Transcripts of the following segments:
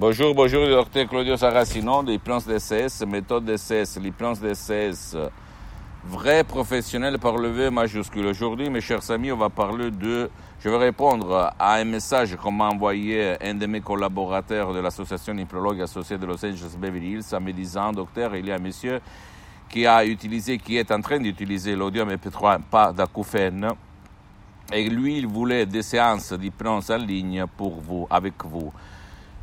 Bonjour, bonjour, docteur Claudio Saracino, l'hypnose DCS, méthode DCS, l'hypnose DCS, vrai professionnel par le V majuscule. Aujourd'hui, mes chers amis, on va parler de, je vais répondre à un message qu'on m'a envoyé un de mes collaborateurs de l'association Hypnologue associée de Los Angeles Beverly Hills en me disant, docteur, il y a un monsieur qui a utilisé, qui est en train d'utiliser l'audio MP3, pas d'acouphène, et lui, il voulait des séances d'hypnose en ligne pour vous, avec vous.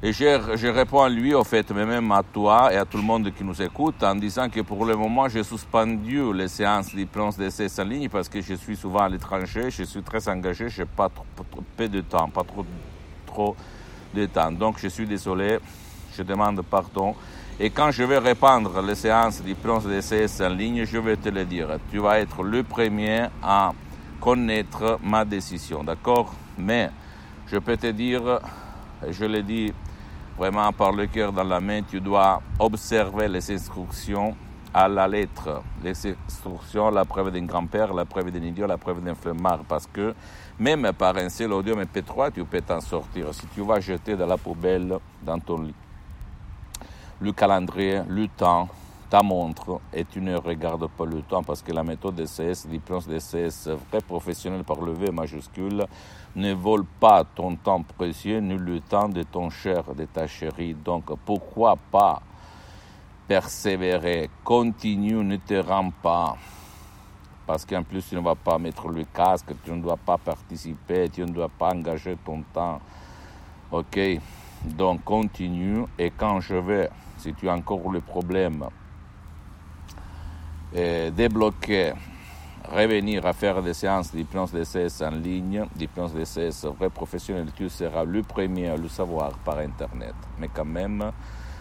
Et je, je, réponds à lui, au fait, mais même à toi et à tout le monde qui nous écoute, en disant que pour le moment, j'ai suspendu les séances d'hypnose d'essai en ligne parce que je suis souvent à l'étranger, je suis très engagé, je n'ai pas trop, trop, peu de temps, pas trop, trop de temps. Donc, je suis désolé, je demande pardon. Et quand je vais répandre les séances d'hypnose d'essai en ligne, je vais te le dire. Tu vas être le premier à connaître ma décision, d'accord? Mais je peux te dire, je l'ai dit vraiment par le cœur dans la main, tu dois observer les instructions à la lettre. Les instructions, la preuve d'un grand-père, la preuve d'un idiot, la preuve d'un flemmard. Parce que même par un seul audio MP3, tu peux t'en sortir. Si tu vas jeter dans la poubelle, dans ton lit, le calendrier, le temps, ta montre, et tu ne regardes pas le temps parce que la méthode DCS, l'hypnose DCS, vrai professionnel par le V majuscule, ne vole pas ton temps précieux ni le temps de ton cher, de ta chérie. Donc pourquoi pas persévérer, continue, ne te rends pas. Parce qu'en plus, tu ne vas pas mettre le casque, tu ne dois pas participer, tu ne dois pas engager ton temps. Ok? Donc continue et quand je vais, si tu as encore le problème, débloquer, revenir à faire des séances d'hypnose DCS en ligne, d'hypnose DCS vrai professionnel, tu seras le premier à le savoir par Internet. Mais quand même,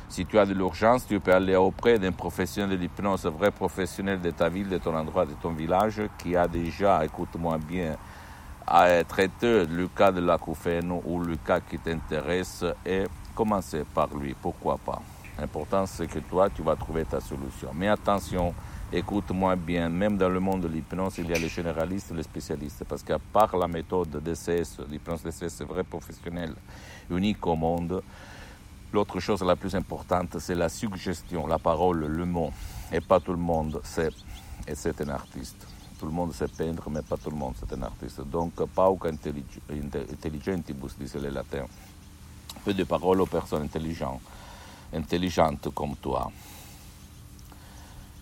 si tu as de l'urgence, tu peux aller auprès d'un professionnel d'hypnose vrai professionnel de ta ville, de ton endroit, de ton village, qui a déjà, écoute-moi bien, à traité le cas de l'acouphène ou le cas qui t'intéresse et commencer par lui, pourquoi pas? L'important, c'est que toi, tu vas trouver ta solution. Mais attention, écoute-moi bien, même dans le monde de l'hypnose, il y a les généralistes et les spécialistes, parce qu'à part la méthode DCS, l'hypnose DCS c'est vrai professionnel, unique au monde, l'autre chose la plus importante, c'est la suggestion, la parole, le mot. Et pas tout le monde sait, et c'est un artiste. Tout le monde sait peindre, mais pas tout le monde c'est un artiste. Donc, pauca intelligentibus, disent les latins. Peu de paroles aux personnes intelligentes, intelligentes comme toi.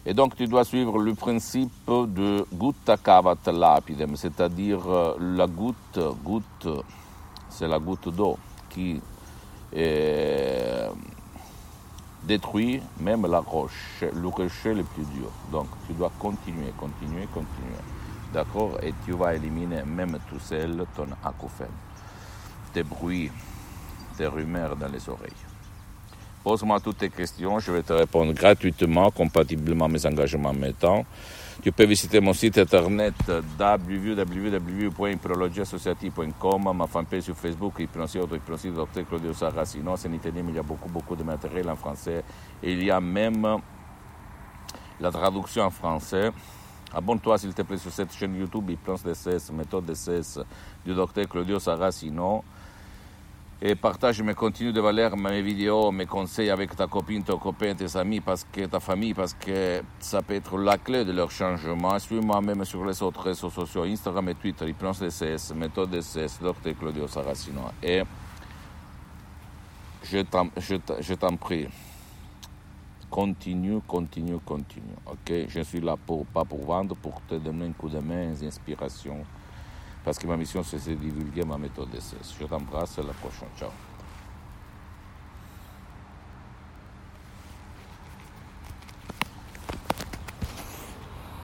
Et donc tu dois suivre le principe de gutta cavat lapidem, c'est-à-dire la goutte, goutte, c'est la goutte d'eau qui euh, détruit même la roche, le rocher le plus dur. Donc tu dois continuer, continuer, continuer. D'accord? Et tu vas éliminer même tout seul ton acouphène, tes bruits, tes rumeurs dans les oreilles. Pose-moi toutes tes questions, je vais te répondre gratuitement, compatiblement à mes engagements temps. Tu peux visiter mon site internet www.hypnologieassociative.com, ma fanpage sur Facebook, Hypnosie Auto Hypnosie Dr Claudio Saracino. C'est en italien, il y a beaucoup, beaucoup de matériel en français. Et il y a même la traduction en français. Abonne-toi s'il te plaît sur cette chaîne YouTube Hypnose DCS, méthode DCS du Dr Claudio Saracino et partage mes contenus de valeur, mes vidéos, mes conseils avec ta copine, ton copain, tes amis, parce que ta famille, parce que ça peut être la clé de leur changement. Suis-moi même sur les autres réseaux sociaux, Instagram et Twitter, Hypnose DCS, méthode DCS, Dr Claudio Saracino. Et je t'en prie, continue, continue, continue. Ok, je suis là pas pour vendre, pour te donner un coup de main, des inspirations parce que ma mission c'est de divulguer ma méthode d'essai. Je t'embrasse, à la prochaine. Ciao.